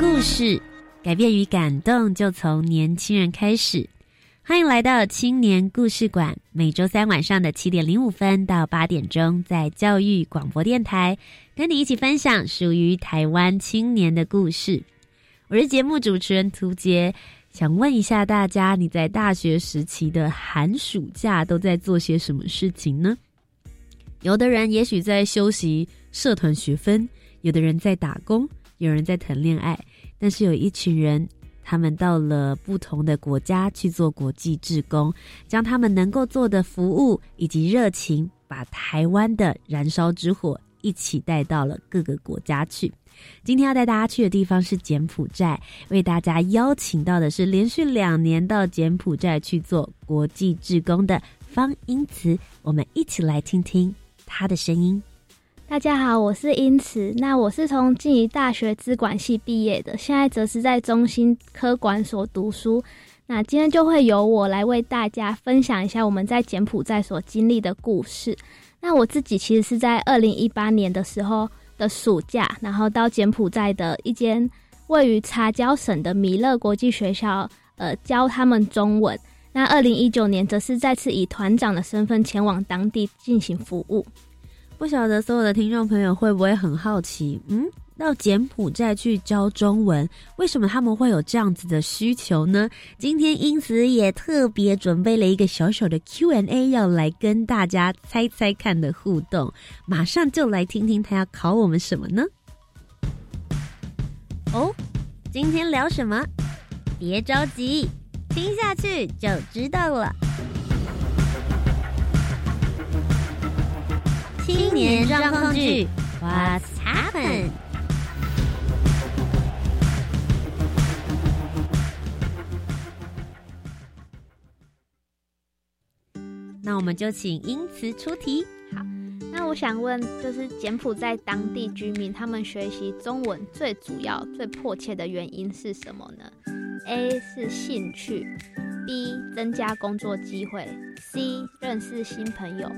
故事，改变与感动就从年轻人开始。欢迎来到青年故事馆，每周三晚上的七点零五分到八点钟，在教育广播电台跟你一起分享属于台湾青年的故事。我是节目主持人涂杰，想问一下大家，你在大学时期的寒暑假都在做些什么事情呢？有的人也许在修习社团学分，有的人在打工。有人在谈恋爱，但是有一群人，他们到了不同的国家去做国际志工，将他们能够做的服务以及热情，把台湾的燃烧之火一起带到了各个国家去。今天要带大家去的地方是柬埔寨，为大家邀请到的是连续两年到柬埔寨去做国际志工的方英慈，我们一起来听听他的声音。大家好，我是英慈。那我是从静宜大学资管系毕业的，现在则是在中心科管所读书。那今天就会由我来为大家分享一下我们在柬埔寨所经历的故事。那我自己其实是在二零一八年的时候的暑假，然后到柬埔寨的一间位于查交省的米勒国际学校，呃，教他们中文。那二零一九年则是再次以团长的身份前往当地进行服务。不晓得所有的听众朋友会不会很好奇，嗯，到柬埔寨去教中文，为什么他们会有这样子的需求呢？今天因此也特别准备了一个小小的 Q&A，要来跟大家猜猜看的互动，马上就来听听他要考我们什么呢？哦，今天聊什么？别着急，听下去就知道了。青年状况剧，What's happened？那我们就请英慈出题。好，那我想问，就是柬埔寨当地居民他们学习中文最主要、最迫切的原因是什么呢？A 是兴趣，B 增加工作机会，C 认识新朋友。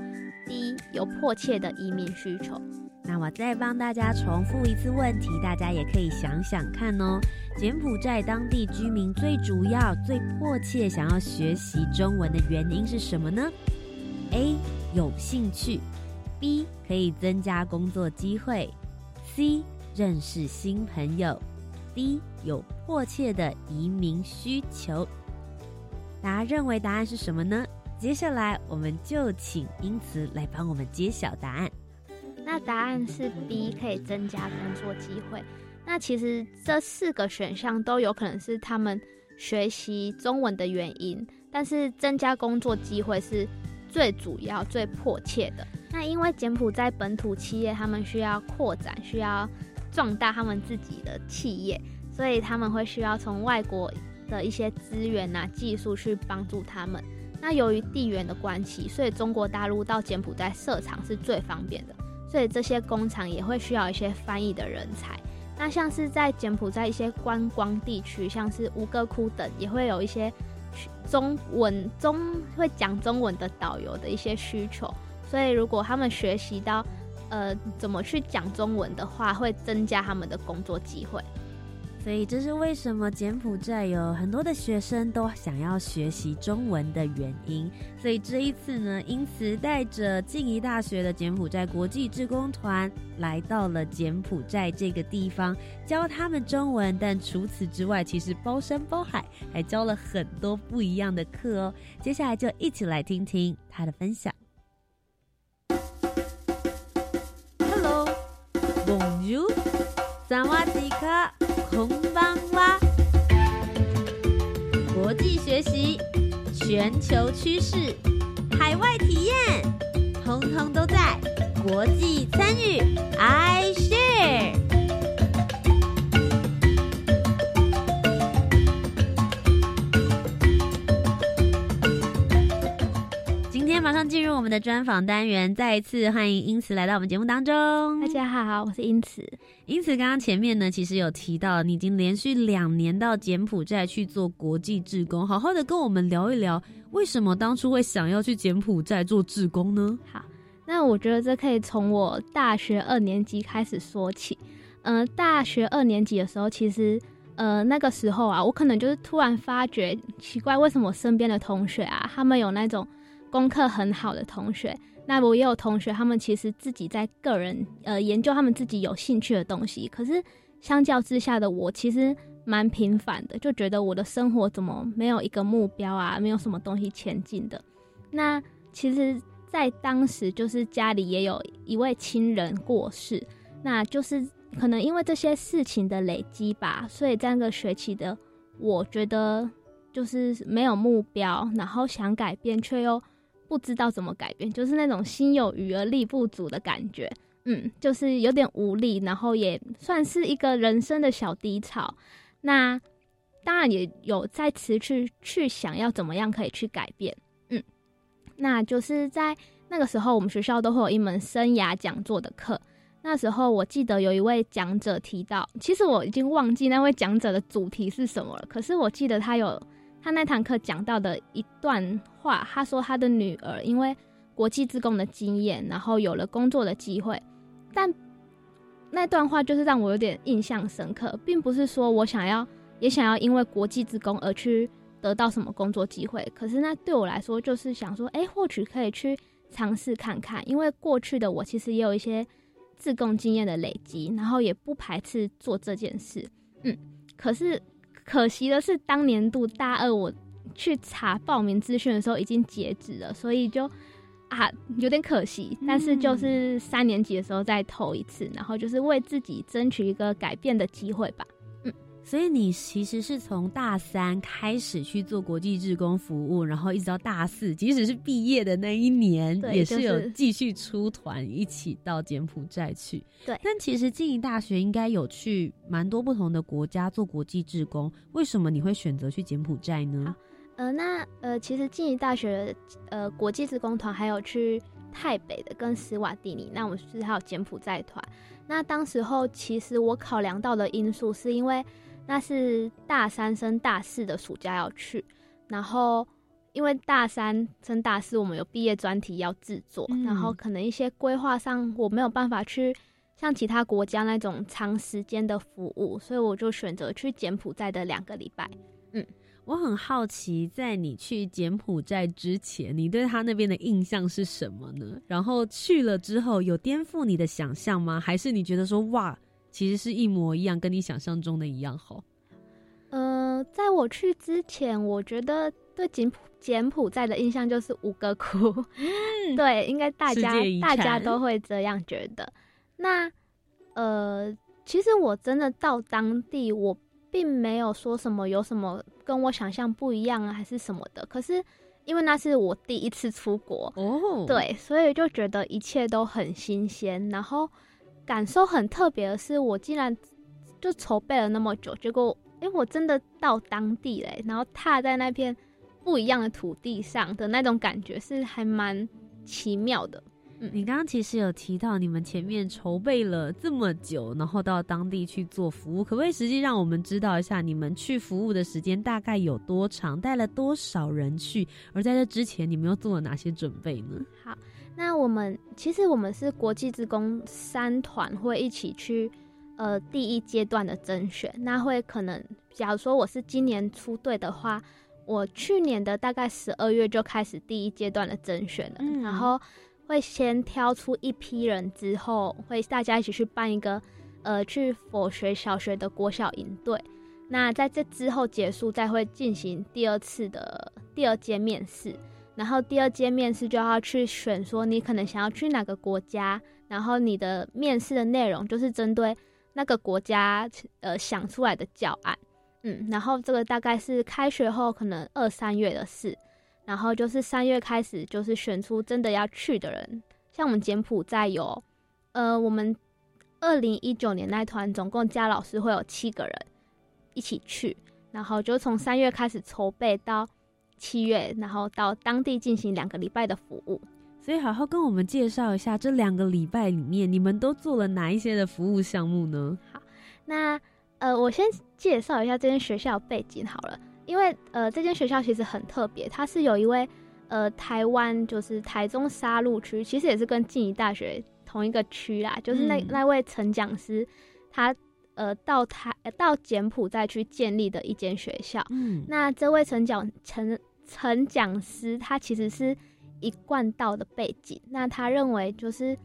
，D 有迫切的移民需求，那我再帮大家重复一次问题，大家也可以想想看哦。柬埔寨当地居民最主要、最迫切想要学习中文的原因是什么呢？A 有兴趣，B 可以增加工作机会，C 认识新朋友，D 有迫切的移民需求。大家认为答案是什么呢？接下来，我们就请英慈来帮我们揭晓答案。那答案是 B，可以增加工作机会。那其实这四个选项都有可能是他们学习中文的原因，但是增加工作机会是最主要、最迫切的。那因为柬埔寨本土企业他们需要扩展，需要壮大他们自己的企业，所以他们会需要从外国的一些资源啊、技术去帮助他们。那由于地缘的关系，所以中国大陆到柬埔寨设厂是最方便的，所以这些工厂也会需要一些翻译的人才。那像是在柬埔寨一些观光地区，像是吴哥窟等，也会有一些中文中会讲中文的导游的一些需求。所以如果他们学习到呃怎么去讲中文的话，会增加他们的工作机会。所以这是为什么柬埔寨有很多的学生都想要学习中文的原因。所以这一次呢，因此带着静宜大学的柬埔寨国际志工团来到了柬埔寨这个地方，教他们中文。但除此之外，其实包山包海，还教了很多不一样的课哦。接下来就一起来听听他的分享。哟萨瓦迪卡。红帮哇！国际学习，全球趋势，海外体验，通通都在国际参与，I share。们的专访单元，再一次欢迎英慈来到我们节目当中。大家好，我是英慈。英慈刚刚前面呢，其实有提到你已经连续两年到柬埔寨去做国际志工，好好的跟我们聊一聊，为什么当初会想要去柬埔寨做志工呢？好，那我觉得这可以从我大学二年级开始说起。嗯、大学二年级的时候，其实呃那个时候啊，我可能就是突然发觉奇怪，为什么我身边的同学啊，他们有那种功课很好的同学，那我也有同学，他们其实自己在个人呃研究他们自己有兴趣的东西，可是相较之下的我，其实蛮平凡的，就觉得我的生活怎么没有一个目标啊，没有什么东西前进的。那其实，在当时就是家里也有一位亲人过世，那就是可能因为这些事情的累积吧，所以这个学期的我觉得就是没有目标，然后想改变却又不知道怎么改变，就是那种心有余而力不足的感觉。嗯，就是有点无力，然后也算是一个人生的小低潮。那当然也有在持续去想要怎么样可以去改变。嗯，那就是在那个时候，我们学校都会有一门生涯讲座的课。那时候我记得有一位讲者提到，其实我已经忘记那位讲者的主题是什么了。可是我记得他有他那堂课讲到的一段话，他说他的女儿因为国际自贡的经验，然后有了工作的机会，但那段话就是让我有点印象深刻，并不是说我想要也想要因为国际自工而去得到什么工作机会，可是那对我来说就是想说，哎，或许可以去尝试看看，因为过去的我其实也有一些自贡经验的累积，然后也不排斥做这件事，嗯，可是可惜的是，当年度大二我去查报名资讯的时候已经截止了，所以就啊有点可惜。但是就是三年级的时候再投一次，然后就是为自己争取一个改变的机会吧。所以你其实是从大三开始去做国际志工服务，然后一直到大四，即使是毕业的那一年，对也是有就是继续出团一起到柬埔寨去。对但其实静宜大学应该有去蛮多不同的国家做国际志工，为什么你会选择去柬埔寨呢？呃，那呃，其实静宜大学呃国际志工团还有去台北的跟斯瓦蒂尼，那我们是还有柬埔寨团。那当时候其实我考量到的因素是因为那是大三升大四的暑假要去，然后因为大三升大四我们有毕业专题要制作，嗯然后可能一些规划上我没有办法去像其他国家那种长时间的服务，所以我就选择去柬埔寨的两个礼拜。嗯我很好奇，在你去柬埔寨之前，你对他那边的印象是什么呢？然后去了之后，有颠覆你的想象吗？还是你觉得说哇，其实是一模一样，跟你想象中的一样好？呃，在我去之前，我觉得对柬埔柬埔寨的印象就是吴哥窟，对，应该大家大家都会这样觉得。那呃，其实我真的到当地，我并没有说什么有什么跟我想象不一样啊，还是什么的。可是因为那是我第一次出国，哦，，对，所以就觉得一切都很新鲜，然后感受很特别的是，我竟然就筹备了那么久，结果诶，我真的到当地嘞，然后踏在那片不一样的土地上的那种感觉是还蛮奇妙的。你刚刚其实有提到你们前面筹备了这么久，然后到当地去做服务，可不可以实际让我们知道一下，你们去服务的时间大概有多长，带了多少人去？而在这之前，你们又做了哪些准备呢？好，那我们其实我们是国际职工三团会一起去，呃，第一阶段的甄选。那会可能，假如说我是今年出队的话，我去年的大概十二月就开始第一阶段的甄选了，嗯然后会先挑出一批人之后，会大家一起去办一个，呃，去佛学小学的国小营队。那在这之后结束，再会进行第二次的第二阶面试。然后第二阶面试就要去选说你可能想要去哪个国家，然后你的面试的内容就是针对那个国家呃想出来的教案，嗯，然后这个大概是开学后可能二三月的事，然后就是三月开始就是选出真的要去的人，像我们柬埔寨有，呃，我们二零一九年那团总共加老师会有七个人一起去，然后就从三月开始筹备到七月，然后到当地进行两个礼拜的服务。所以好好跟我们介绍一下这两个礼拜里面你们都做了哪一些的服务项目呢？好，那呃，我先介绍一下这间学校背景好了，因为呃，这间学校其实很特别，它是有一位呃台湾就是台中沙鹿区，其实也是跟静宜大学同一个区啦，就是那那位陈讲师，他呃到台到柬埔寨去建立的一间学校。嗯，那这位陈讲陈陈讲师，他其实是。一贯道的背景，那他认为就是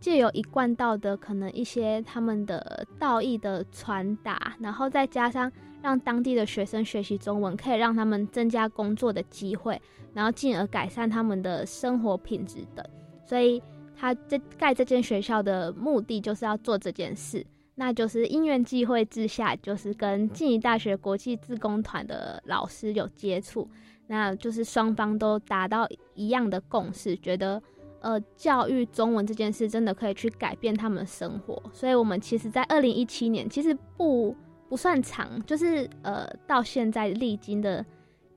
借由一贯道的可能一些他们的道义的传达，然后再加上让当地的学生学习中文，可以让他们增加工作的机会，然后进而改善他们的生活品质等。所以他这盖这间学校的目的就是要做这件事，那就是因缘际会之下，就是跟静宜大学国际自工团的老师有接触。那就是双方都达到一样的共识，觉得呃教育中文这件事真的可以去改变他们的生活，所以我们其实，在二零一七年其实不不算长，就是呃到现在历经的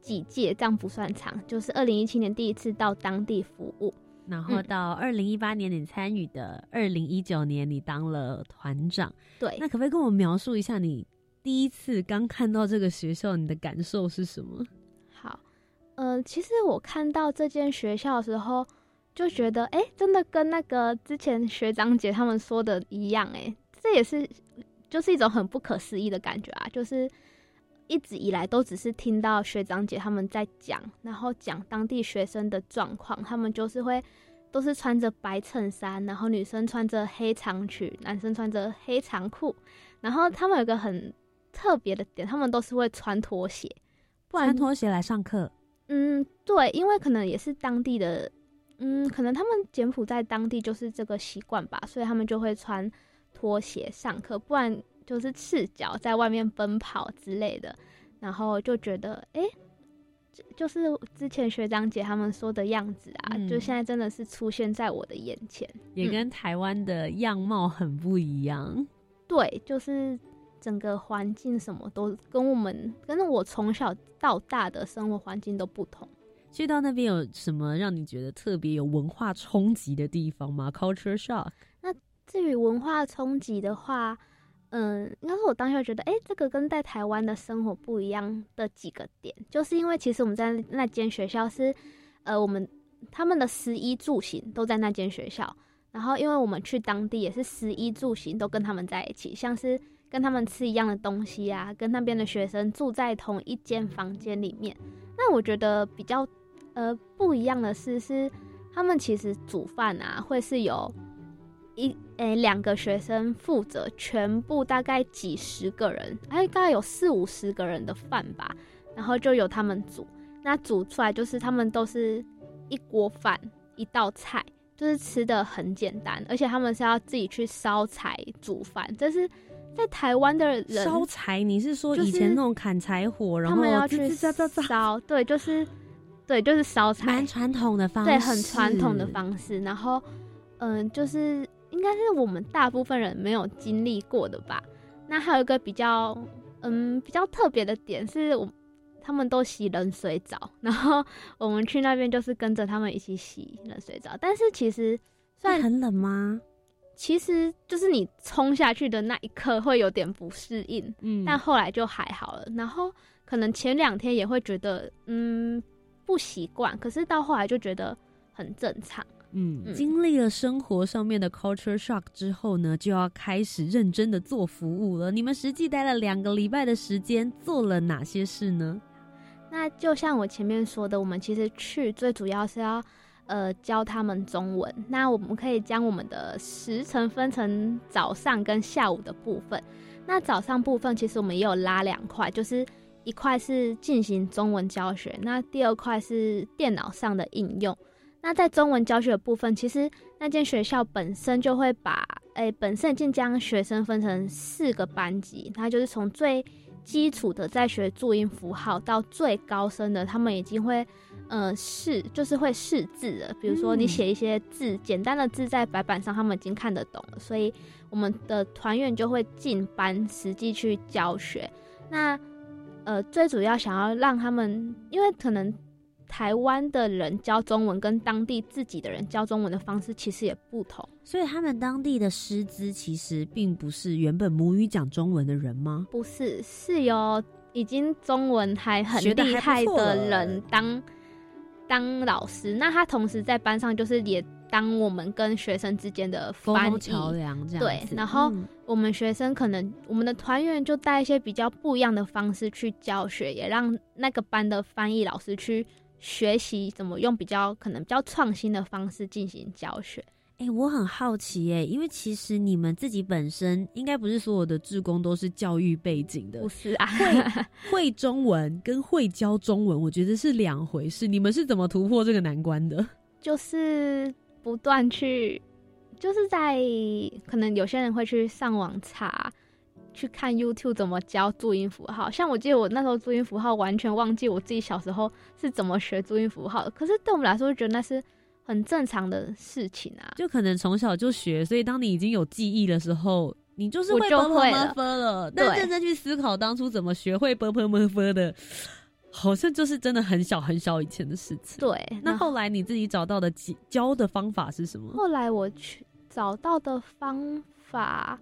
几届这样不算长，就是二零一七年第一次到当地服务，然后到二零一八年你参与的，二零一九年你当了团长，对，那可不可以跟我描述一下你第一次刚看到这个学校，你的感受是什么？好呃，其实我看到这间学校的时候，就觉得，哎，真的跟那个之前学长姐他们说的一样，哎，这也是就是一种很不可思议的感觉啊！就是一直以来都只是听到学长姐他们在讲，然后讲当地学生的状况，他们就是会都是穿着白衬衫，然后女生穿着黑长裙，男生穿着黑长裤，然后他们有个很特别的点，他们都是会穿拖鞋，穿拖鞋来上课。嗯，对，因为可能也是当地的，嗯，可能他们柬埔寨当地就是这个习惯吧，所以他们就会穿拖鞋上课，不然就是赤脚在外面奔跑之类的。然后就觉得，哎，就是之前学长姐他们说的样子啊，就现在真的是出现在我的眼前，也跟台湾的样貌很不一样。对，就是。整个环境什么都跟我们，跟我从小到大的生活环境都不同。去到那边有什么让你觉得特别有文化冲击的地方吗？Culture shock。至于文化冲击的话，嗯，应该是我当下觉得，哎，这个跟在台湾的生活不一样的几个点，就是因为其实我们在那间学校是，呃，我们他们的食衣住行都在那间学校，然后因为我们去当地也是食衣住行都跟他们在一起，像是。跟他们吃一样的东西啊，跟那边的学生住在同一间房间里面。那我觉得比较呃不一样的是，是他们其实煮饭啊，会是有一诶两个学生负责全部大概几十个人，哎大概有四五十个人的饭吧，然后就由他们煮。那煮出来就是他们都是一锅饭一道菜，就是吃的很简单，而且他们是要自己去烧柴煮饭，这是。在台湾的人烧柴，你是说以前那种砍柴火，然后他们要去烧，对，就是，对，就是烧柴，蛮传统的方，式，对，很传统的方式。然后，嗯，就是应该是我们大部分人没有经历过的吧。那还有一个比较，嗯，比较特别的点是，我他们都洗冷水澡，然后 我们去那边就是跟着他们一起洗冷水澡。但是其实算很冷吗？其实就是你冲下去的那一刻会有点不适应，嗯，但后来就还好了。然后可能前两天也会觉得，嗯，不习惯，可是到后来就觉得很正常。嗯，经历了生活上面的 culture shock 之后呢，就要开始认真的做服务了。你们实际待了两个礼拜的时间，做了哪些事呢？那就像我前面说的，我们其实去最主要是要。呃，教他们中文。那我们可以将我们的时程分成早上跟下午的部分。那早上部分其实我们也有拉两块，就是一块是进行中文教学，那第二块是电脑上的应用。那在中文教学的部分，其实那间学校本身就会把，诶，本身已经将学生分成四个班级，它就是从最基础的在学注音符号，到最高深的，他们已经会，呃，识，就是会识字了。比如说你写一些字，简单的字在白板上，他们已经看得懂了。所以我们的团员就会进班实际去教学。那，呃，最主要想要让他们，因为可能。台湾的人教中文跟当地自己的人教中文的方式其实也不同，所以他们当地的师资其实并不是原本母语讲中文的人吗？不是，是由已经中文还很厉害的人当当老师，那他同时在班上就是也当我们跟学生之间的翻译桥梁，这样对。然后我们学生可能我们的团员就带一些比较不一样的方式去教学，也让那个班的翻译老师去。学习怎么用比较可能比较创新的方式进行教学？哎，我很好奇哎，因为其实你们自己本身应该不是所有的志工都是教育背景的，不是啊？会 会中文跟会教中文，我觉得是两回事。你们是怎么突破这个难关的？就是不断去，就是在可能有些人会去上网查。去看 YouTube 怎么教注音符号，像我记得我那时候注音符号完全忘记我自己小时候是怎么学注音符号的。可是对我们来说，就觉得那是很正常的事情啊。就可能从小就学，所以当你已经有记忆的时候，你就是会就会了。但真正去思考当初怎么学会 b p m f 的，好像就是真的很小很小以前的事情。对。那后来你自己找到的教的方法是什么？后来我去找到的方法。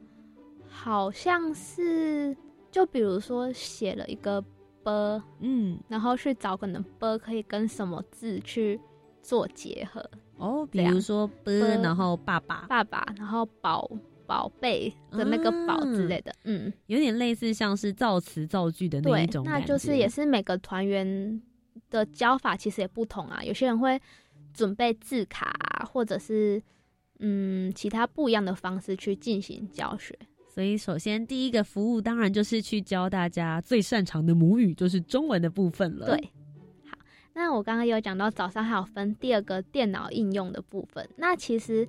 好像是，就比如说写了一个 “b”，嗯，然后去找可能 “b” 可以跟什么字去做结合哦，比如说 “b”，然后爸爸，爸爸，然后宝宝贝的那个“宝”之类的，嗯，有点类似像是造词造句的那一种那就是也是每个团员的教法其实也不同啊，有些人会准备字卡，或者是嗯其他不一样的方式去进行教学。所以，首先第一个服务当然就是去教大家最擅长的母语，就是中文的部分了。对，好，那我刚刚有讲到早上还有分第二个电脑应用的部分。那其实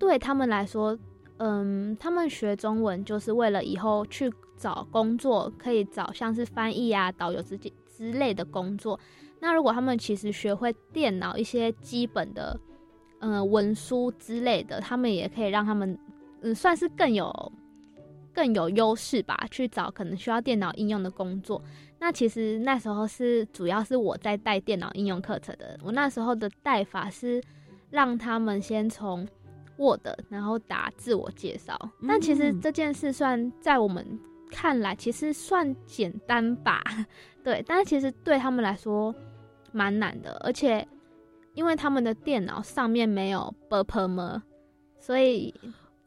对他们来说，嗯，他们学中文就是为了以后去找工作，可以找像是翻译啊、导游之之类的工作。那如果他们其实学会电脑一些基本的，嗯，文书之类的，他们也可以让他们，嗯，算是更有。更有优势吧，去找可能需要电脑应用的工作。那其实那时候是主要是我在带电脑应用课程的。我那时候的带法是让他们先从 Word，然后打自我介绍。但其实这件事算在我们看来，其实算简单吧？对，但是其实对他们来说蛮难的，而且因为他们的电脑上面没有 b p m 所以。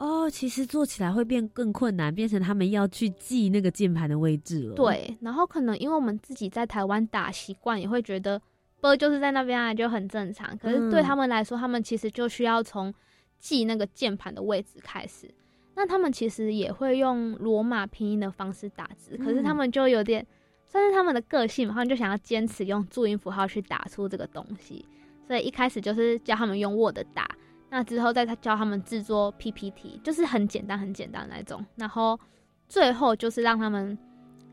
哦，其实做起来会变更困难，变成他们要去记那个键盘的位置了。对，然后可能因为我们自己在台湾打习惯，也会觉得波就是在那边啊，就很正常。可是对他们来说，他们其实就需要从记那个键盘的位置开始。那他们其实也会用罗马拼音的方式打字，可是他们就有点算是他们的个性嘛，他们就想要坚持用注音符号去打出这个东西。所以一开始就是教他们用 Word 打。那之后再他教他们制作 PPT，就是很简单很简单那种。然后最后就是让他们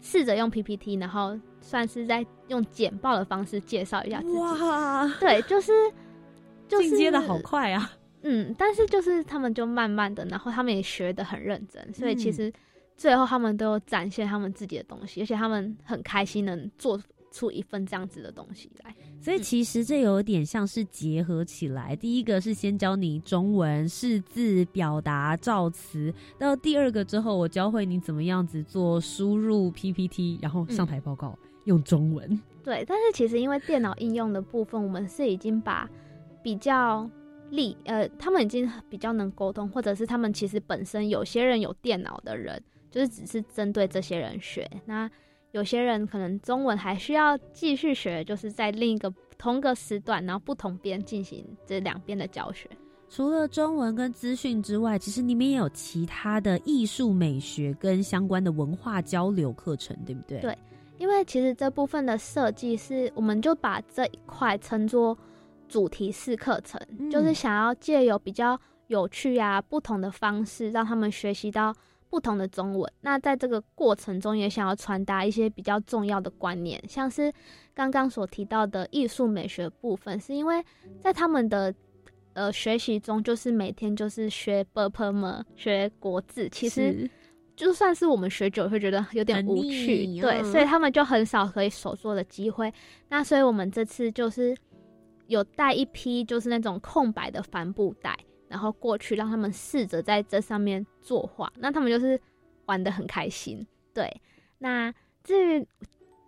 试着用 PPT，然后算是在用简报的方式介绍一下自己。哇，对，就是 就是进阶的好快啊。嗯，但是就是他们就慢慢的，然后他们也学的很认真，所以其实最后他们都有展现他们自己的东西，而且他们很开心能做。出一份这样子的东西来，所以其实这有点像是结合起来。第一个是先教你中文识字、表达、造词，到第二个之后，我教会你怎么样子做输入 PPT，然后上台报告用中文。对，但是其实因为电脑应用的部分，我们是已经把比较力呃，他们已经比较能沟通，或者是他们其实本身有些人有电脑的人，就是只是针对这些人学那。有些人可能中文还需要继续学，就是在另一个同个时段，然后不同边进行这两边的教学。除了中文跟资讯之外，其实你们也有其他的艺术美学跟相关的文化交流课程，对不对？对，因为其实这部分的设计是，我们就把这一块称作主题式课程，就是想要借由比较有趣啊、不同的方式，让他们学习到不同的中文。那在这个过程中，也想要传达一些比较重要的观念，像是刚刚所提到的艺术美学部分，是因为在他们的呃学习中，就是每天就是学 b u r p e m 学国字，其实。就算是我们学久，会觉得有点无趣，对，所以他们就很少可以手做的机会。那所以我们这次就是有带一批就是那种空白的帆布袋，然后过去让他们试着在这上面作画。那他们就是玩的很开心，对。那至于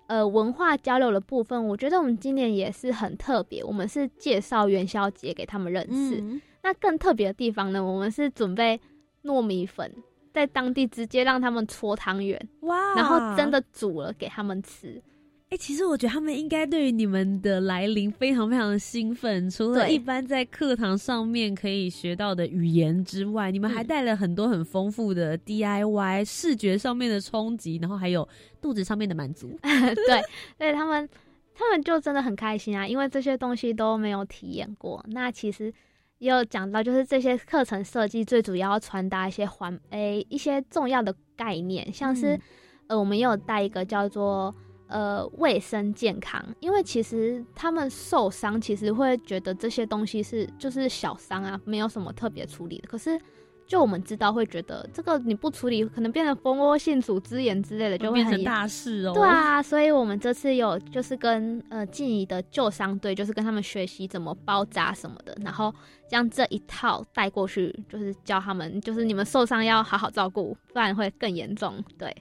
呃文化交流的部分，我觉得我们今年也是很特别，我们是介绍元宵节给他们认识。那更特别的地方呢，我们是准备糯米粉。在当地直接让他们搓汤圆，哇！然后真的煮了给他们吃。哎，其实我觉得他们应该对于你们的来临非常非常的兴奋。除了一般在课堂上面可以学到的语言之外，你们还带了很多很丰富的 DIY 视觉上面的冲击，然后还有肚子上面的满足。对，对他们，他们就真的很开心啊，因为这些东西都没有体验过。那其实。也有讲到，就是这些课程设计最主要传达一些环诶一些重要的概念，像是呃我们也有带一个叫做呃卫生健康，因为其实他们受伤其实会觉得这些东西是就是小伤啊，没有什么特别处理的，可是。就我们知道，会觉得这个你不处理，可能变成蜂窝性组织炎之类的，就会变成大事哦。对啊，所以我们这次有就是跟呃静怡的救伤队，就是跟他们学习怎么包扎什么的，然后将这一套带过去，就是教他们，就是你们受伤要好好照顾，不然会更严重。对。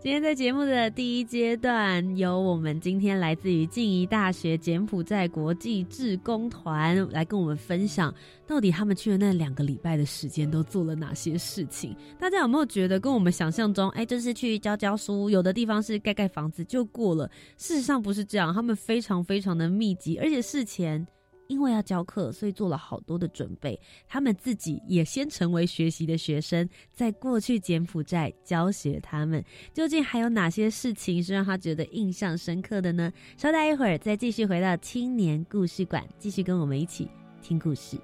今天在节目的第一阶段，由我们今天来自于静宜大学柬埔寨国际志工团来跟我们分享，到底他们去了那两个礼拜的时间都做了哪些事情？大家有没有觉得跟我们想象中，哎，就是去教教书，有的地方是盖盖房子就过了？事实上不是这样，他们非常非常的密集，而且事前。因为要教课，所以做了好多的准备。他们自己也先成为学习的学生，在过去柬埔寨教学他们。究竟还有哪些事情是让他觉得印象深刻的呢？稍待一会儿，再继续回到青年故事馆，继续跟我们一起听故事。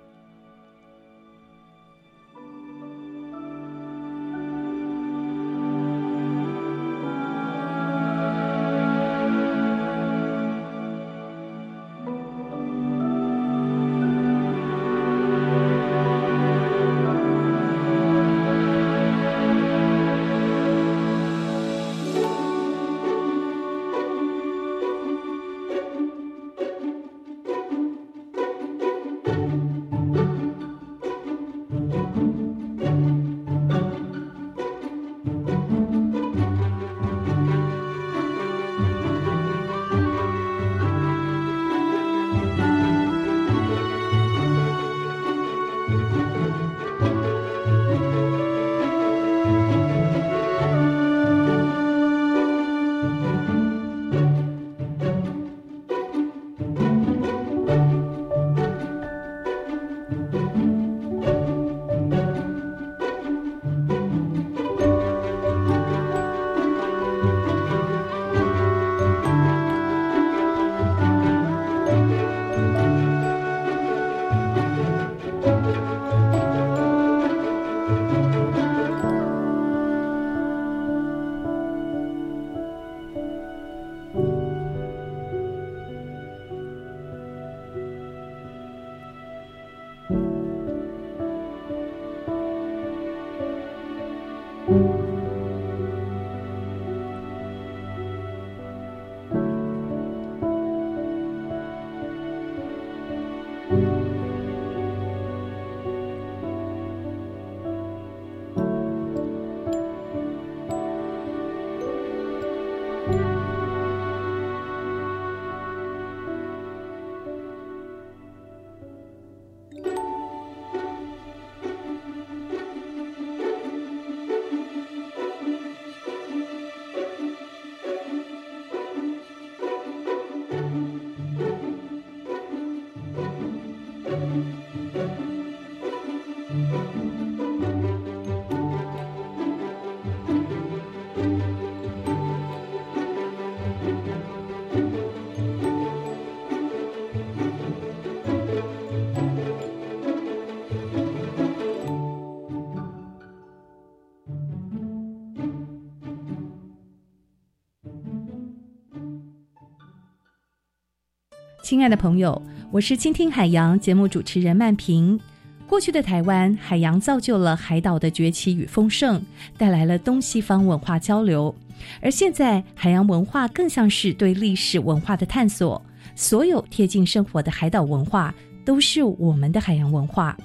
亲爱的朋友，我是倾听海洋节目主持人曼平。过去的台湾，海洋造就了海岛的崛起与丰盛，带来了东西方文化交流。而现在，海洋文化更像是对历史文化的探索。所有贴近生活的海岛文化，都是我们的海洋文化。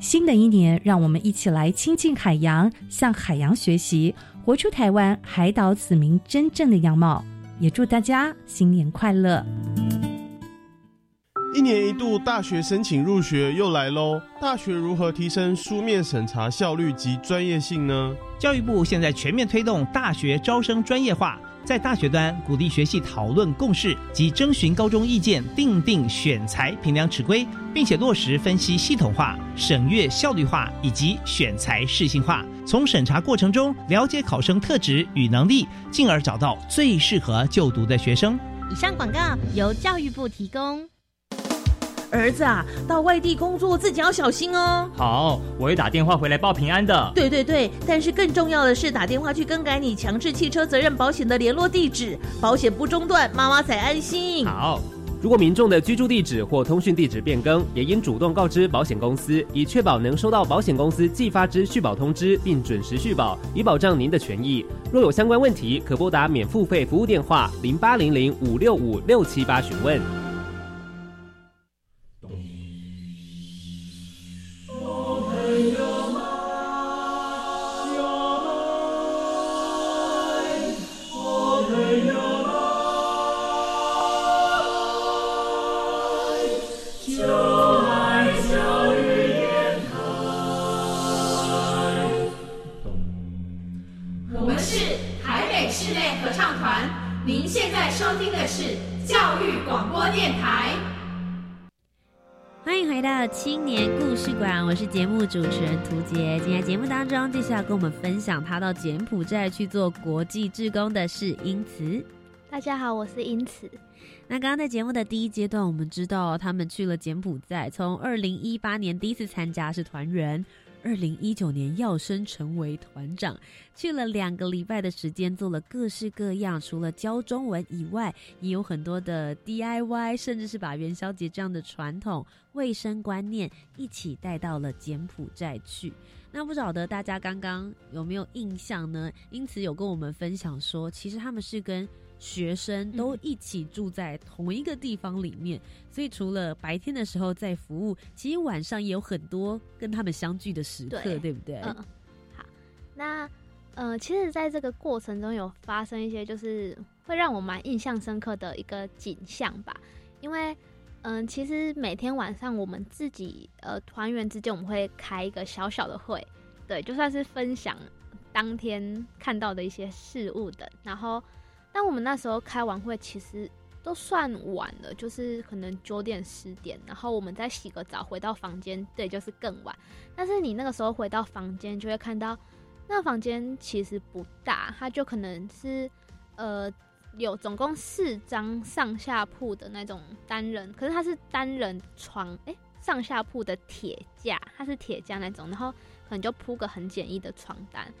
新的一年，让我们一起来亲近海洋，向海洋学习，活出台湾海岛子民真正的样貌。也祝大家新年快乐！一年一度大学申请入学又来喽！大学如何提升书面审查效率及专业性呢？教育部现在全面推动大学招生专业化，在大学端鼓励学系讨论共识及征询高中意见，定定选材评量尺规，并且落实分析系统化、审阅效率化以及选材适性化。从审查过程中了解考生特质与能力，进而找到最适合就读的学生。以上广告由教育部提供。儿子啊，到外地工作自己要小心哦。好，我会打电话回来报平安的。对对对，但是更重要的是打电话去更改你强制汽车责任保险的联络地址，保险不中断，妈妈才安心。好，如果民众的居住地址或通讯地址变更，也应主动告知保险公司，以确保能收到保险公司寄发之续保通知，并准时续保，以保障您的权益。若有相关问题，可拨打免付费服务电话零八零零五六五六七八询问。青年故事馆，我是节目主持人涂杰。今天节目当中，继续要跟我们分享他到柬埔寨去做国际志工的是英慈。大家好，我是英慈。那刚刚在节目的第一阶段，我们知道他们去了柬埔寨，从二零一八年第一次参加是团员。二零一九年要升成为团长，去了两个礼拜的时间，做了各式各样，除了教中文以外，也有很多的 DIY，甚至是把元宵节这样的传统卫生观念一起带到了柬埔寨去。那不晓得大家刚刚有没有印象呢？因此有跟我们分享说，其实他们是跟。学生都一起住在同一个地方里面，所以除了白天的时候在服务，其实晚上也有很多跟他们相聚的时刻，对不对？嗯，好，那呃，其实在这个过程中有发生一些，就是会让我蛮印象深刻的一个景象吧。因为嗯，其实每天晚上我们自己呃团员之间，我们会开一个小小的会，对，就算是分享当天看到的一些事物的，然后。但我们那时候开完会，其实都算晚了，就是可能九点十点，然后我们再洗个澡回到房间，对，就是更晚。但是你那个时候回到房间，就会看到那个房间其实不大，它就可能是呃有总共四张上下铺的那种单人，可是它是单人床，哎，上下铺的铁架，它是铁架那种，然后可能就铺个很简易的床单，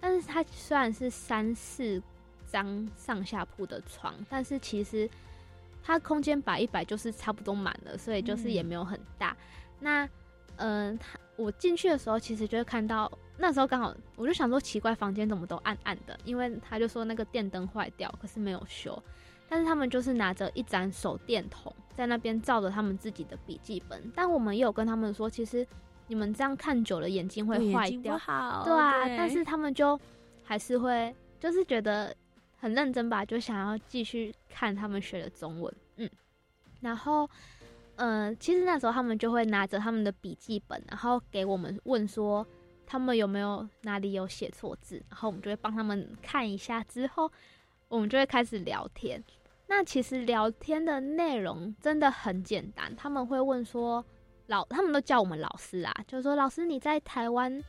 但是它虽然是三四。张上下铺的床，但是其实它空间摆一摆就是差不多满了，所以就是也没有很大。那嗯，他我进去的时候，其实就会看到那时候刚好我就想说奇怪，房间怎么都暗暗的？因为他就说那个电灯坏掉，可是没有修。但是他们就是拿着一盏手电筒在那边照着他们自己的笔记本。但我们也有跟他们说，其实你们这样看久了眼睛会坏掉，对啊。但是他们就还是会就是觉得。很认真吧，就想要继续看他们学的中文，嗯，然后，嗯，其实那时候他们就会拿着他们的笔记本，然后给我们问说他们有没有哪里有写错字，然后我们就会帮他们看一下，之后我们就会开始聊天。那其实聊天的内容真的很简单，他们会问说老，他们都叫我们老师啊，就是说老师你在台湾，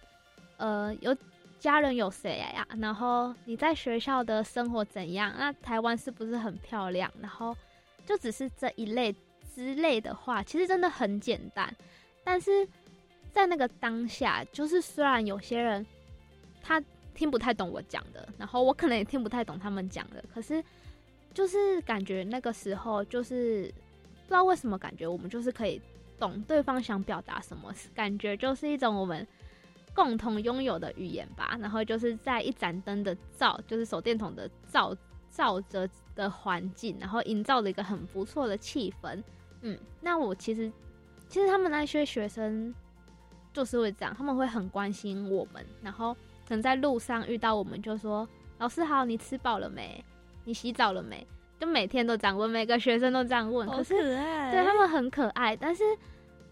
呃，有。家人有谁呀？然后你在学校的生活怎样？那台湾是不是很漂亮？然后就只是这一类之类的话，其实真的很简单。但是在那个当下，就是虽然有些人他听不太懂我讲的，然后我可能也听不太懂他们讲的，可是就是感觉那个时候就是不知道为什么感觉我们就是可以懂对方想表达什么，感觉就是一种我们共同拥有的语言吧。然后就是在一盏灯的照，就是手电筒的照照着的环境，然后营造了一个很不错的气氛。嗯，那我其实其实他们那些学生就是会这样，他们会很关心我们，然后可能在路上遇到我们就说：“老师好，你吃饱了没？你洗澡了没？”就每天都这样问，每个学生都这样问。可是爱对他们很可爱，但是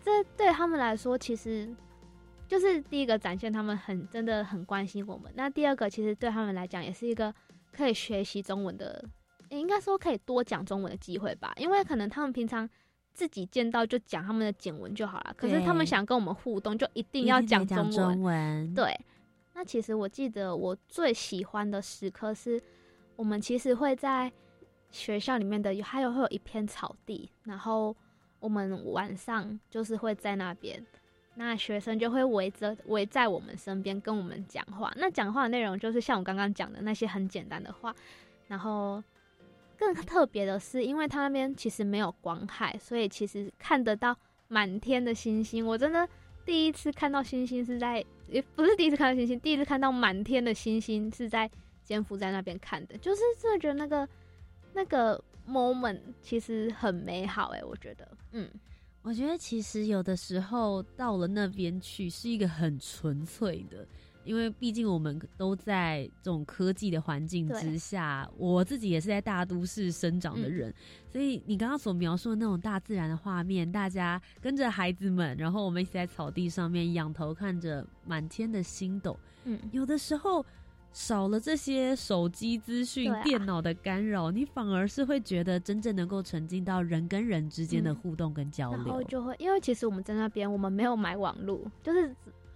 这对他们来说，其实就是第一个展现他们很真的很关心我们。那第二个，其实对他们来讲，也是一个可以学习中文的，也应该说可以多讲中文的机会吧。因为可能他们平常自己见到就讲他们的简文就好了，可是他们想跟我们互动，就一定要讲中中文。文，对，那其实我记得我最喜欢的时刻是，我们其实会在学校里面的有还有会有一片草地，然后我们晚上就是会在那边，那学生就会围着围在我们身边跟我们讲话。那讲话的内容就是像我刚刚讲的那些很简单的话，然后更特别的是，因为他那边其实没有光害，所以其实看得到满天的星星。我真的第一次看到星星是在，也不是第一次看到星星，第一次看到满天的星星是在柬埔寨那边看的，就是真的觉得那个那个 moment 其实很美好哎、我觉得，嗯，我觉得其实有的时候到了那边去是一个很纯粹的，因为毕竟我们都在这种科技的环境之下，我自己也是在大都市生长的人，所以你刚刚所描述的那种大自然的画面，大家跟着孩子们，然后我们一起在草地上面仰头看着满天的星斗，嗯有的时候。少了这些手机资讯、啊。电脑的干扰，你反而是会觉得真正能够沉浸到人跟人之间的嗯。互动跟交流。然流。后就会因为其实我们在那边我们没有买网络，就是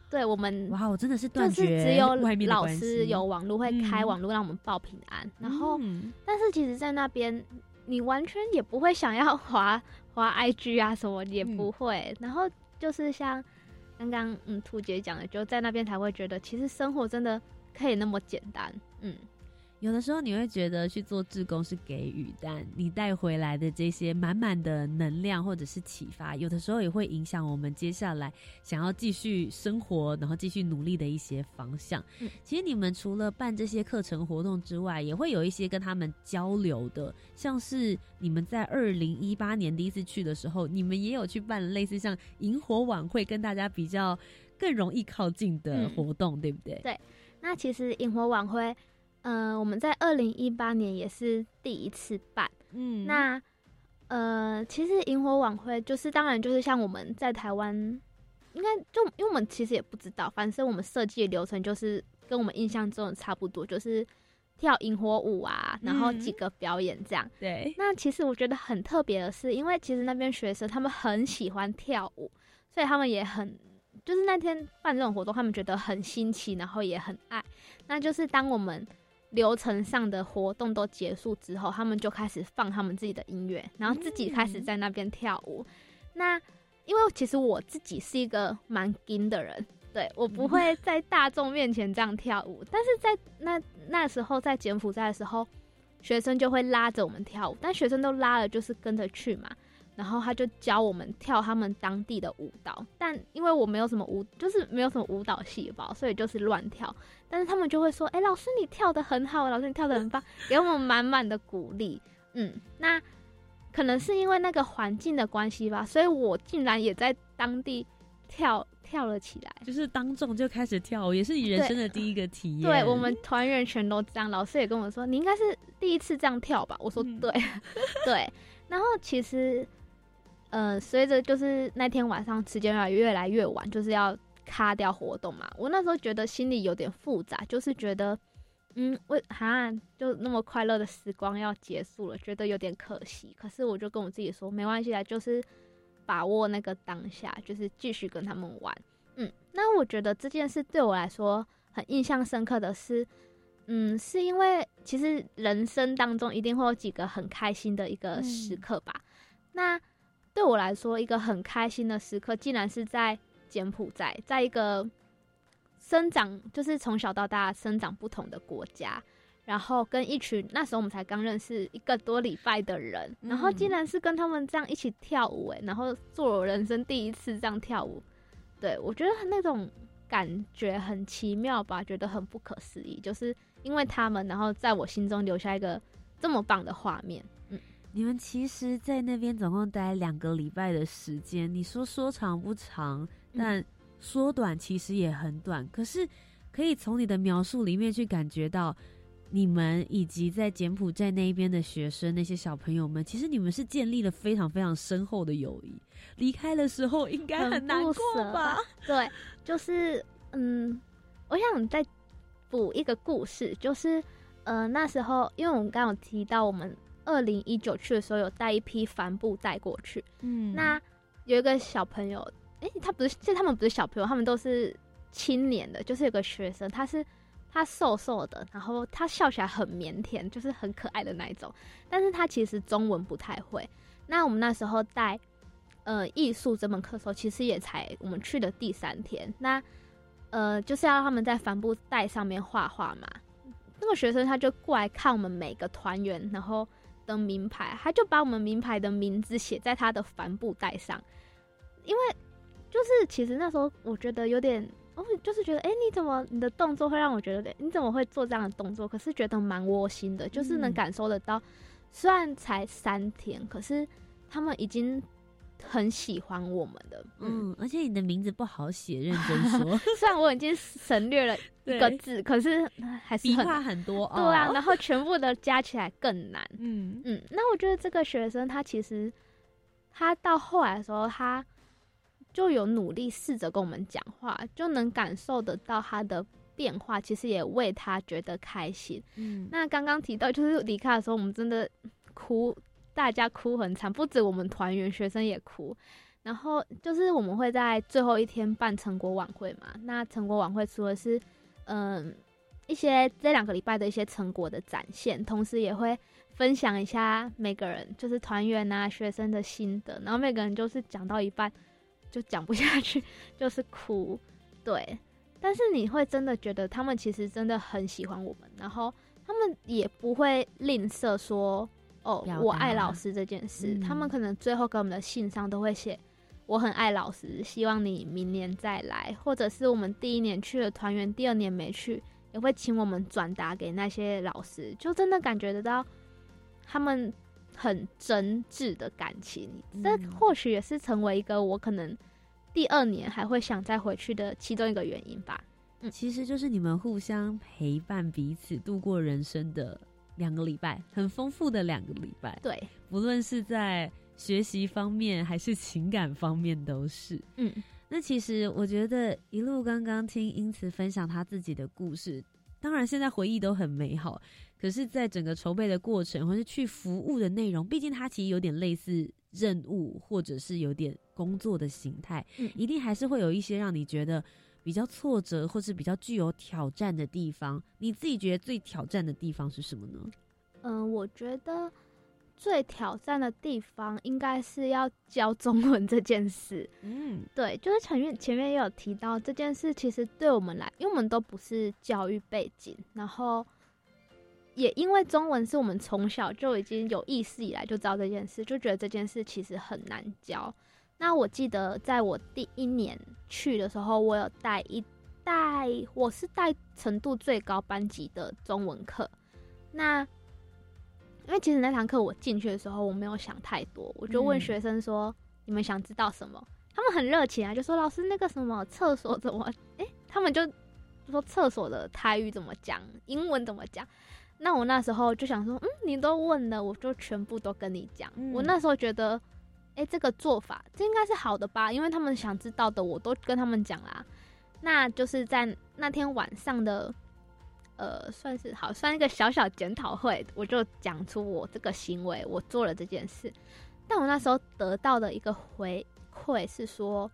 对我们哇，我真的是就是断绝只有老师有网络会开嗯。网络让我们报平安，然后嗯。但是其实，在那边你完全也不会想要滑滑 IG 啊什么，也嗯。不会。然后就是像刚刚嗯兔姐讲的，就在那边才会觉得，其实生活真的可以那么简单。嗯，有的时候你会觉得去做志工是给予，但你带回来的这些满满的能量或者是启发，有的时候也会影响我们接下来想要继续生活，然后继续努力的一些方向。嗯其实你们除了办这些课程活动之外，也会有一些跟他们交流的，像是你们在二零一八年第一次去的时候，你们也有去办类似像萤火晚会，跟大家比较更容易靠近的嗯活动，对不对？对那其实萤火晚会，嗯、我们在二零一八年也是第一次办。嗯那呃，其实萤火晚会就是，当然就是像我们在台湾，应该就因为我们其实也不知道，反正我们设计的流程就是跟我们印象中的差不多，就是跳萤火舞啊，然后几嗯个表演这样。对，那其实我觉得很特别的是，因为其实那边学生他们很喜欢跳舞，所以他们也很就是那天办这种活动，他们觉得很新奇，然后也很爱。那就是当我们流程上的活动都结束之后，他们就开始放他们自己的音乐，然后自己开始在那边跳舞。那因为其实我自己是一个蛮金的人。对我不会在大众面前这样跳舞，但是在那那时候在柬埔寨的时候，学生就会拉着我们跳舞，但学生都拉了，就是跟着去嘛。然后他就教我们跳他们当地的舞蹈，但因为我没有什么舞，就是没有什么舞蹈细胞，所以就是乱跳。但是他们就会说：“哎、老师你跳的很好，老师你跳的很棒，给我们满满的鼓励。”嗯，那可能是因为那个环境的关系吧，所以我竟然也在当地跳跳了起来。就是当众就开始跳舞，也是你人生的第一个体验。对我们团员全都这样，老师也跟我说，你应该是第一次这样跳吧？我说嗯对，对。然后其实，呃，随着就是那天晚上时间越来越来越晚，就是要卡掉活动嘛。我那时候觉得心里有点复杂，就是觉得，嗯，为哈就那么快乐的时光要结束了，觉得有点可惜。可是我就跟我自己说，没关系啊，就是把握那个当下，就是继续跟他们玩。嗯，那我觉得这件事对我来说很印象深刻的是，嗯，是因为其实人生当中一定会有几个很开心的一个时刻吧。那对我来说，一个很开心的时刻，竟然是在柬埔寨，在一个生长就是从小到大生长不同的国家，然后跟一群那时候我们才刚认识一个多礼拜的人，然后竟然是跟他们这样一起跳舞，哎，然后做我人生第一次这样跳舞，对我觉得那种感觉很奇妙吧，觉得很不可思议，就是因为他们，然后在我心中留下一个这么棒的画面。嗯，你们其实，在那边总共待两个礼拜的时间，你说说长不长，但说短其实也很短，可是可以从你的描述里面去感觉到。你们以及在柬埔寨那一边的学生，那些小朋友们，其实你们是建立了非常非常深厚的友谊。离开的时候应该很难过吧？对，就是嗯，我想再补一个故事，就是呃那时候，因为我们刚刚有提到，我们二零一九去的时候有带一批帆布带过去，嗯，那有一个小朋友，哎，他不是，其实他们不是小朋友，他们都是青年的，就是有个学生，他是。他瘦瘦的，然后他笑起来很腼腆，就是很可爱的那一种。但是他其实中文不太会。那我们那时候带呃艺术这门课的时候，其实也才我们去的第三天。那呃就是要他们在帆布袋上面画画嘛。那个学生他就过来看我们每个团员，然后的名牌，他就把我们名牌的名字写在他的帆布袋上。因为就是其实那时候我觉得有点。哦，就是觉得，哎，你怎么你的动作会让我觉得，你怎么会做这样的动作？可是觉得蛮窝心的，就是能感受得到，虽然才三天，可是他们已经很喜欢我们的。嗯，而且你的名字不好写，认真说，虽然我已经省略了一个字，可是还是笔画很多。对啊，然后全部的加起来更难。嗯嗯，那我觉得这个学生他其实他到后来的时候，他。就有努力试着跟我们讲话，就能感受得到他的变化，其实也为他觉得开心。嗯，那刚刚提到就是离开的时候，我们真的哭，大家哭很惨，不止我们团员，学生也哭。然后就是我们会在最后一天办成果晚会嘛，那成果晚会除了是嗯一些这两个礼拜的一些成果的展现，同时也会分享一下每个人就是团员啊学生的心得，然后每个人就是讲到一半。就讲不下去，就是哭，对。但是你会真的觉得他们其实真的很喜欢我们，然后他们也不会吝啬说哦，我爱老师这件事。他们可能最后给我们的信上都会写我很爱老师，希望你明年再来，或者是我们第一年去了团员，第二年没去，也会请我们转达给那些老师，就真的感觉得到他们。很真挚的感情，这或许也是成为一个我可能第二年还会想再回去的其中一个原因吧。嗯，其实就是你们互相陪伴彼此度过人生的两个礼拜，很丰富的两个礼拜。对，不论是在学习方面还是情感方面都是。嗯，那其实我觉得一路刚刚听英慈分享他自己的故事，当然现在回忆都很美好。可是，在整个筹备的过程，或是去服务的内容，毕竟它其实有点类似任务，或者是有点工作的形态，嗯，一定还是会有一些让你觉得比较挫折，或是比较具有挑战的地方。你自己觉得最挑战的地方是什么呢？嗯，我觉得最挑战的地方应该是要教中文这件事。嗯，对，就是前面前面也有提到这件事，其实对我们来，因为我们都不是教育背景，然后。也因为中文是我们从小就已经有意识以来就知道这件事，就觉得这件事其实很难教。那我记得在我第一年去的时候，我有带一带，我是带程度最高班级的中文课。那因为其实那堂课我进去的时候，我没有想太多，我就问学生说：“你们想知道什么？”他们很热情啊，就说：“老师，那个什么厕所怎么？”哎，他们就说：“厕所的台语怎么讲？英文怎么讲？”那我那时候就想说，嗯，你都问了，我就全部都跟你讲。我那时候觉得，哎，这个做法这应该是好的吧？因为他们想知道的，我都跟他们讲啦。那就是在那天晚上的，呃，算是好算一个小小检讨会，我就讲出我这个行为，我做了这件事。但我那时候得到的一个回馈是说，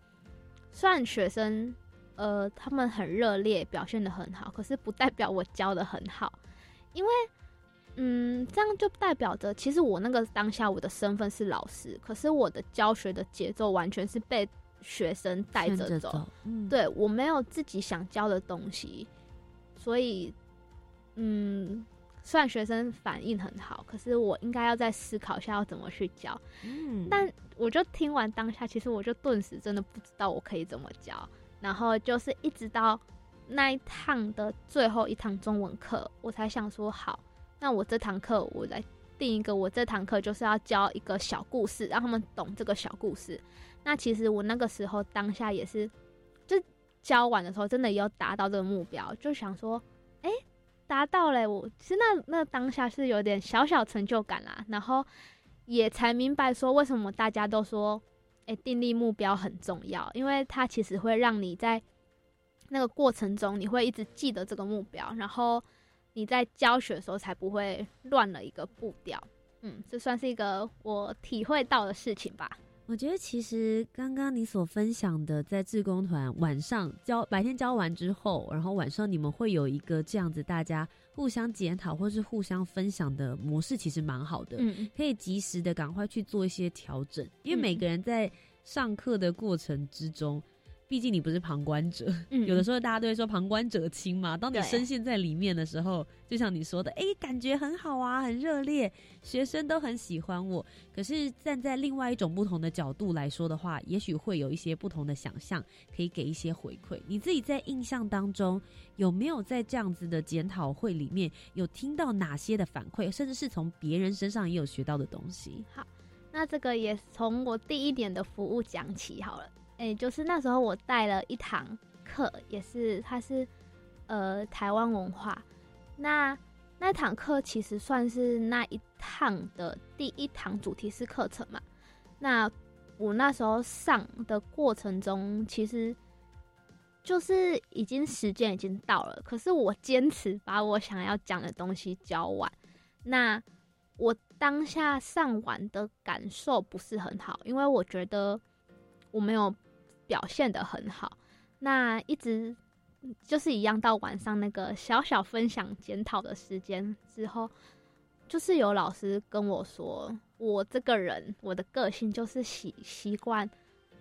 虽然学生，呃，他们很热烈，表现的很好，可是不代表我教的很好。因为，嗯，这样就代表着，其实我那个当下我的身份是老师，可是我的教学的节奏完全是被学生带着走，对我没有自己想教的东西，所以，嗯，虽然学生反应很好，可是我应该要再思考一下要怎么去教。嗯，但我就听完当下，其实我就顿时真的不知道我可以怎么教。然后就是一直到那一趟的最后一堂中文课，我才想说好，那我这堂课我来定一个，我这堂课就是要教一个小故事，让他们懂这个小故事。那其实我那个时候当下也是，就教完的时候真的有达到这个目标，就想说，哎，达到了！我其实那那当下是有点小小成就感啦，然后也才明白说为什么大家都说，哎，定立目标很重要，因为它其实会让你在那个过程中，你会一直记得这个目标，然后你在教学的时候才不会乱了一个步调。嗯，这算是一个我体会到的事情吧。我觉得其实刚刚你所分享的，在志工团晚上教，白天教完之后，然后晚上你们会有一个这样子大家互相检讨或是互相分享的模式，其实蛮好的。嗯，可以及时的赶快去做一些调整，因为每个人在上课的过程之中。毕竟你不是旁观者，有的时候大家都会说旁观者清嘛。当你深陷在里面的时候，就像你说的，哎，感觉很好啊，很热烈，学生都很喜欢我。可是站在另外一种不同的角度来说的话，也许会有一些不同的想象，可以给一些回馈。你自己在印象当中有没有在这样子的检讨会里面有听到哪些的反馈，甚至是从别人身上也有学到的东西？好，那这个也从我第一点的服务讲起好了。哎，就是那时候我带了一堂课，也是它是呃台湾文化。那那堂课其实算是那一趟的第一堂主题式课程嘛。那我那时候上的过程中，其实就是已经时间已经到了，可是我坚持把我想要讲的东西教完。那我当下上完的感受不是很好，因为我觉得我没有。表现的很好，那一直就是一样，到晚上那个小小分享检讨的时间之后，就是有老师跟我说，我这个人我的个性就是习习惯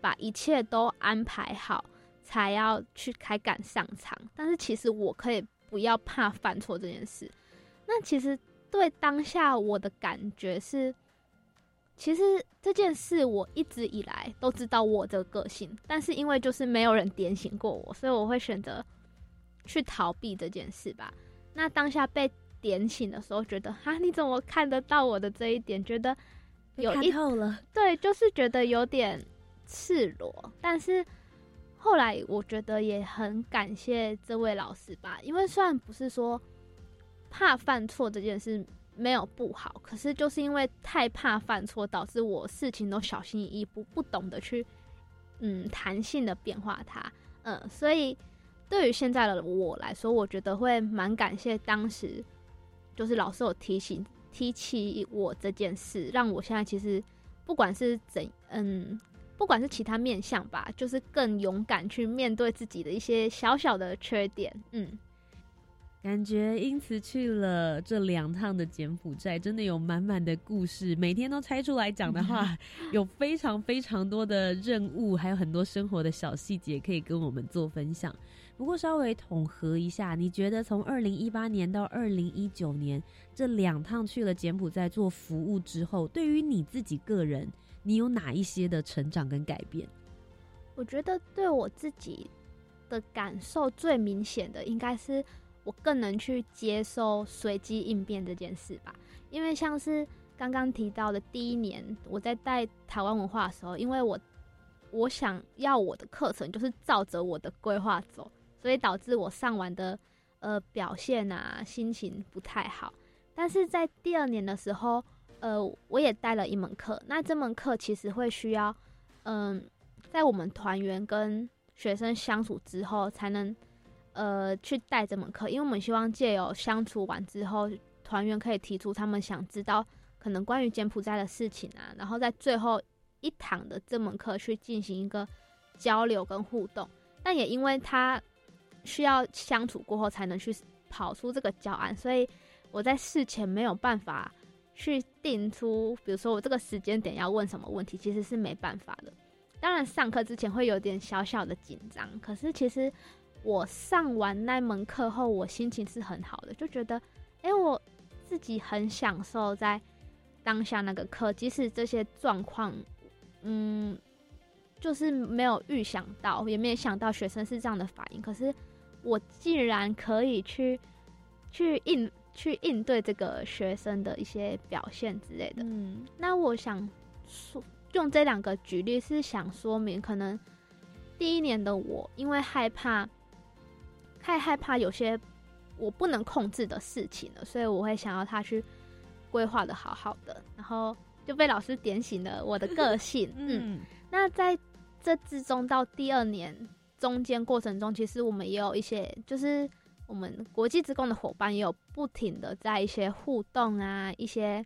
把一切都安排好，才要去开赶上场。但是其实我可以不要怕犯错这件事。那其实对当下我的感觉是。其实这件事我一直以来都知道我的个性，但是因为就是没有人点醒过我，所以我会选择去逃避这件事吧。那当下被点醒的时候，觉得啊，你怎么看得到我的这一点？觉得有一透了，对，就是觉得有点赤裸。但是后来我觉得也很感谢这位老师吧，因为虽然不是说怕犯错这件事。没有不好，可是就是因为太怕犯错，导致我事情都小心翼翼，不不懂得去，嗯，弹性的变化它，嗯，所以对于现在的我来说，我觉得会蛮感谢当时，就是老师有提醒提起我这件事，让我现在其实不管是怎，嗯，不管是其他面相吧，就是更勇敢去面对自己的一些小小的缺点，嗯。感觉因此去了这两趟的柬埔寨，真的有满满的故事。每天都拆出来讲的话，有非常非常多的任务，还有很多生活的小细节可以跟我们做分享。不过稍微统合一下，你觉得从二零一八年到二零一九年这两趟去了柬埔寨做服务之后，对于你自己个人，你有哪一些的成长跟改变？我觉得对我自己的感受最明显的应该是。我更能去接受随机应变这件事吧，因为像是刚刚提到的第一年，我在带台湾文化的时候，因为我我想要我的课程就是照着我的规划走，所以导致我上完的呃表现啊心情不太好。但是在第二年的时候，呃，我也带了一门课，那这门课其实会需要，嗯，在我们团员跟学生相处之后才能。呃，去带这门课，因为我们希望借由相处完之后，团员可以提出他们想知道可能关于柬埔寨的事情啊，然后在最后一堂的这门课去进行一个交流跟互动。但也因为他需要相处过后才能去跑出这个教案，所以我在事前没有办法去定出，比如说我这个时间点要问什么问题，其实是没办法的。当然上课之前会有点小小的紧张，可是其实。我上完那门课后，我心情是很好的，就觉得，哎，我自己很享受在当下那个课，即使这些状况，嗯，就是没有预想到，也没有想到学生是这样的反应，可是我竟然可以去去应去应对这个学生的一些表现之类的。嗯，那我想说，用这两个举例是想说明，可能第一年的我因为害怕，太害怕有些我不能控制的事情了，所以我会想要他去规划的好好的，然后就被老师点醒了我的个性。嗯，那在这之中到第二年中间过程中，其实我们也有一些，就是我们国际职工的伙伴也有不停的在一些互动啊，一些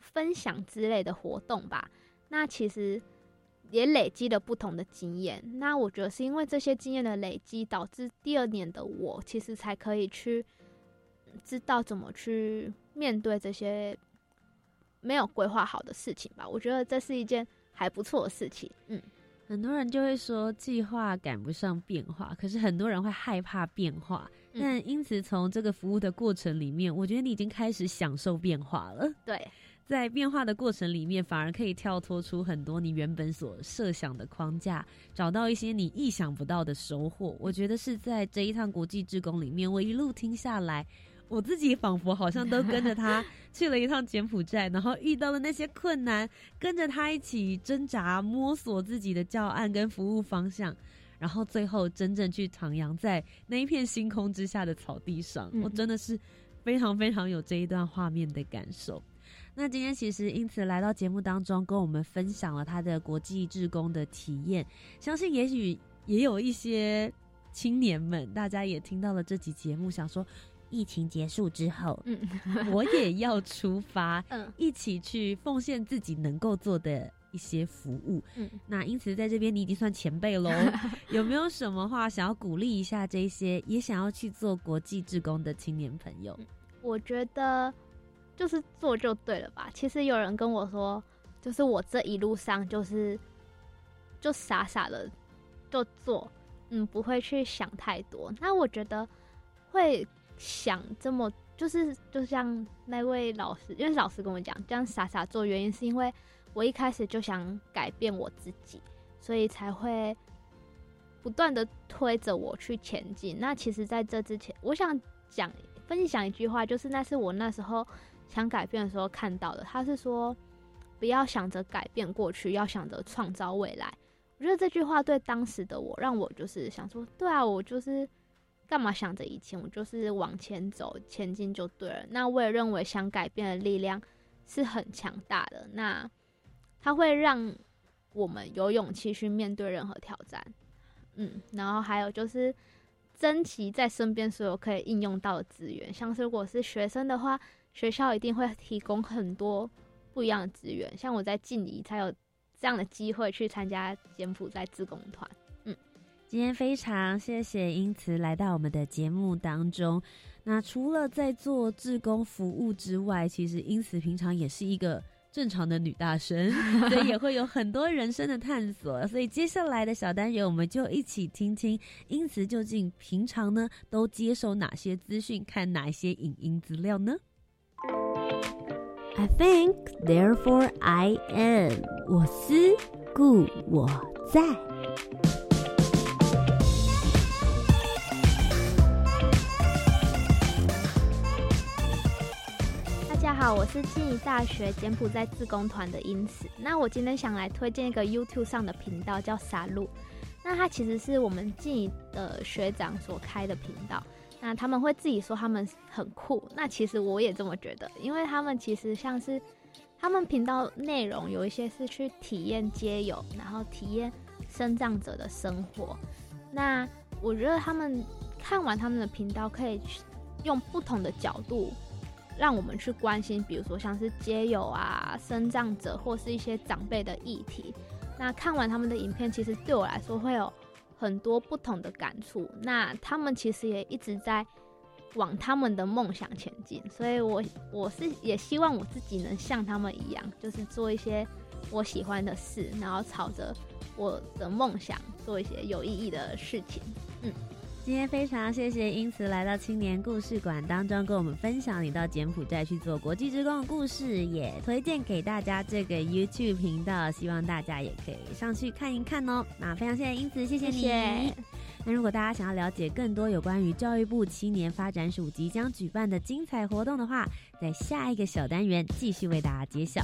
分享之类的活动吧。那其实也累积了不同的经验。那我觉得是因为这些经验的累积，导致第二年的我其实才可以去知道怎么去面对这些没有规划好的事情吧。我觉得这是一件还不错的事情。嗯，很多人就会说计划赶不上变化，可是很多人会害怕变化。嗯但因此从这个服务的过程里面，我觉得你已经开始享受变化了。对，在变化的过程里面，反而可以跳脱出很多你原本所设想的框架，找到一些你意想不到的收获。我觉得是在这一趟国际志工里面，我一路听下来，我自己仿佛好像都跟着他 去了一趟柬埔寨，然后遇到了那些困难，跟着他一起挣扎、摸索自己的教案跟服务方向。然后最后真正去徜徉在那一片星空之下的草地上，嗯我真的是非常非常有这一段画面的感受。那今天其实因此来到节目当中，跟我们分享了他的国际志工的体验，相信也许也有一些青年们，大家也听到了这集节目，想说疫情结束之后，嗯我也要出发，嗯一起去奉献自己能够做的一些服务。嗯，那因此在这边你已经算前辈喽，有没有什么话想要鼓励一下这些也想要去做国际志工的青年朋友？我觉得就是做就对了吧。其实有人跟我说，就是我这一路上就是就傻傻的就做，嗯，不会去想太多。那我觉得会想这么，就是就像那位老师，因为老师跟我讲，这样傻傻做，原因是因为我一开始就想改变我自己，所以才会不断的推着我去前进。那其实，在这之前，我想讲分享一句话，就是那是我那时候想改变的时候看到的。他是说，不要想着改变过去，要想着创造未来。我觉得这句话对当时的我，让我就是想说，对啊，我就是干嘛想着以前，我就是往前走，前进就对了。那我也认为想改变的力量是很强大的，那它会让我们有勇气去面对任何挑战。嗯，然后还有就是珍惜在身边所有可以应用到的资源，像是如果是学生的话，学校一定会提供很多不一样的资源，像我在静怡才有这样的机会去参加柬埔寨志工团。今天非常谢谢英慈来到我们的节目当中。那除了在做志工服务之外，其实英慈平常也是一个正常的女大生，所以也会有很多人生的探索。所以接下来的小单元，我们就一起听听英慈究竟平常呢都接受哪些资讯，看哪一些影音资料呢？I think, therefore I am。我思故我在。大家好，我是静宜大学柬埔寨志工团的英慈。那我今天想来推荐一个 YouTube 上的频道，叫傻路。那它其实是我们静宜的学长所开的频道。那他们会自己说他们很酷，那其实我也这么觉得，因为他们其实像是他们频道内容有一些是去体验街友，然后体验生长者的生活。那我觉得他们看完他们的频道，可以去用不同的角度。让我们去关心，比如说像是街友啊、生长者或是一些长辈的议题。那看完他们的影片，其实对我来说会有很多不同的感触。那他们其实也一直在往他们的梦想前进，所以我我是也希望我自己能像他们一样，就是做一些我喜欢的事，然后朝着我的梦想做一些有意义的事情。嗯，今天非常谢谢英慈来到青年故事馆当中，跟我们分享你到柬埔寨去做国际职工的故事，也推荐给大家这个 YouTube 频道，希望大家也可以上去看一看哦。那非常谢谢英慈，谢谢你。那如果大家想要了解更多有关于教育部青年发展署即将举办的精彩活动的话，在下一个小单元继续为大家揭晓。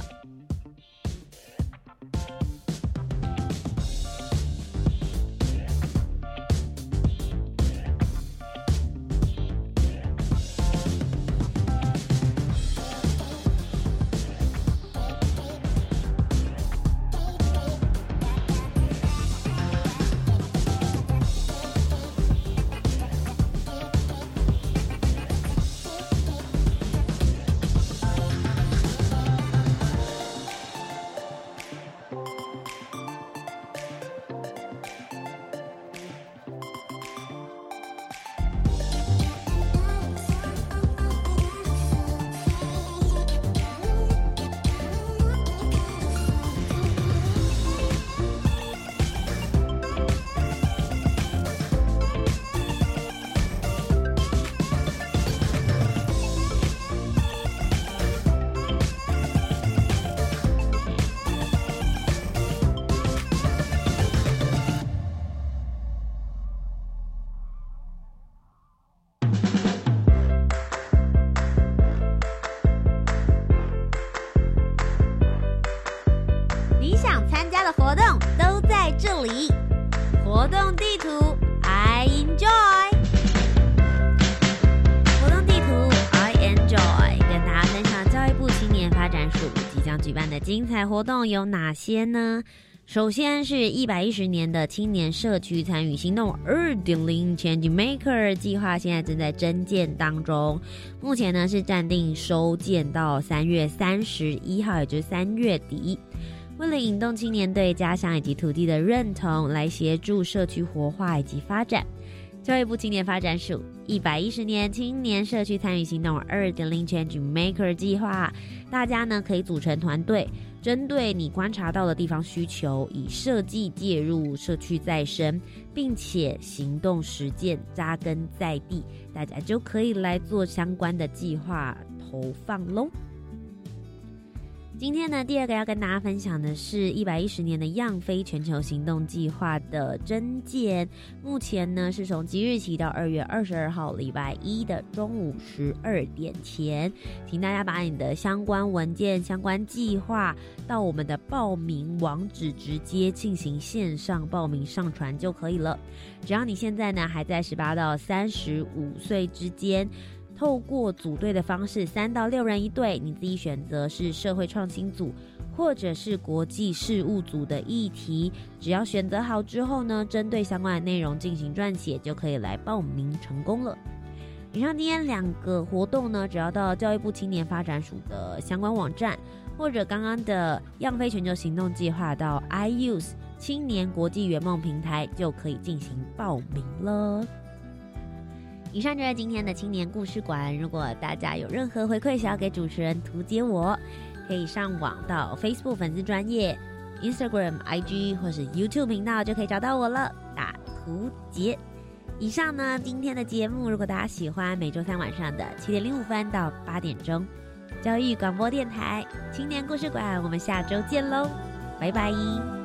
动地图 I enjoy。活动地图 I enjoy，跟大家分享教育部青年发展署即将举办的精彩活动有哪些呢？首先是一百一十年的青年社区参与行动二点零 Change Maker 计划，现在正在征建当中。目前呢是暂定收件到三月三十一号，也就是三月底。为了引动青年对家乡以及土地的认同，来协助社区活化以及发展，教育部青年发展署一百一十年青年社区参与行动二点零 Change Maker 计划，大家呢可以组成团队，针对你观察到的地方需求，以设计介入社区再生，并且行动实践扎根在地，大家就可以来做相关的计划投放喽。今天呢，第二个要跟大家分享的是一百一十年的样飞全球行动计划的征件。目前呢，是从即日起到二月二十二号礼拜一的中午十二点前，请大家把你的相关文件、相关计划到我们的报名网址直接进行线上报名上传就可以了。只要你现在呢还在十八到三十五岁之间。透过组队的方式，三到六人一队，你自己选择是社会创新组，或者是国际事务组的议题。只要选择好之后呢，针对相关的内容进行撰写，就可以来报名成功了。以上今天两个活动呢，只要到教育部青年发展署的相关网站，或者刚刚的样飞全球行动计划到 iUse 青年国际圆梦平台，就可以进行报名了。以上就是今天的青年故事馆。如果大家有任何回馈想要给主持人图解我，可以上网到 Facebook 粉丝专业、Instagram、IG 或是 YouTube 频道就可以找到我了。打图解。以上呢，今天的节目，如果大家喜欢，每周三晚上的七点零五分到八点钟，教育广播电台青年故事馆，我们下周见喽，拜拜。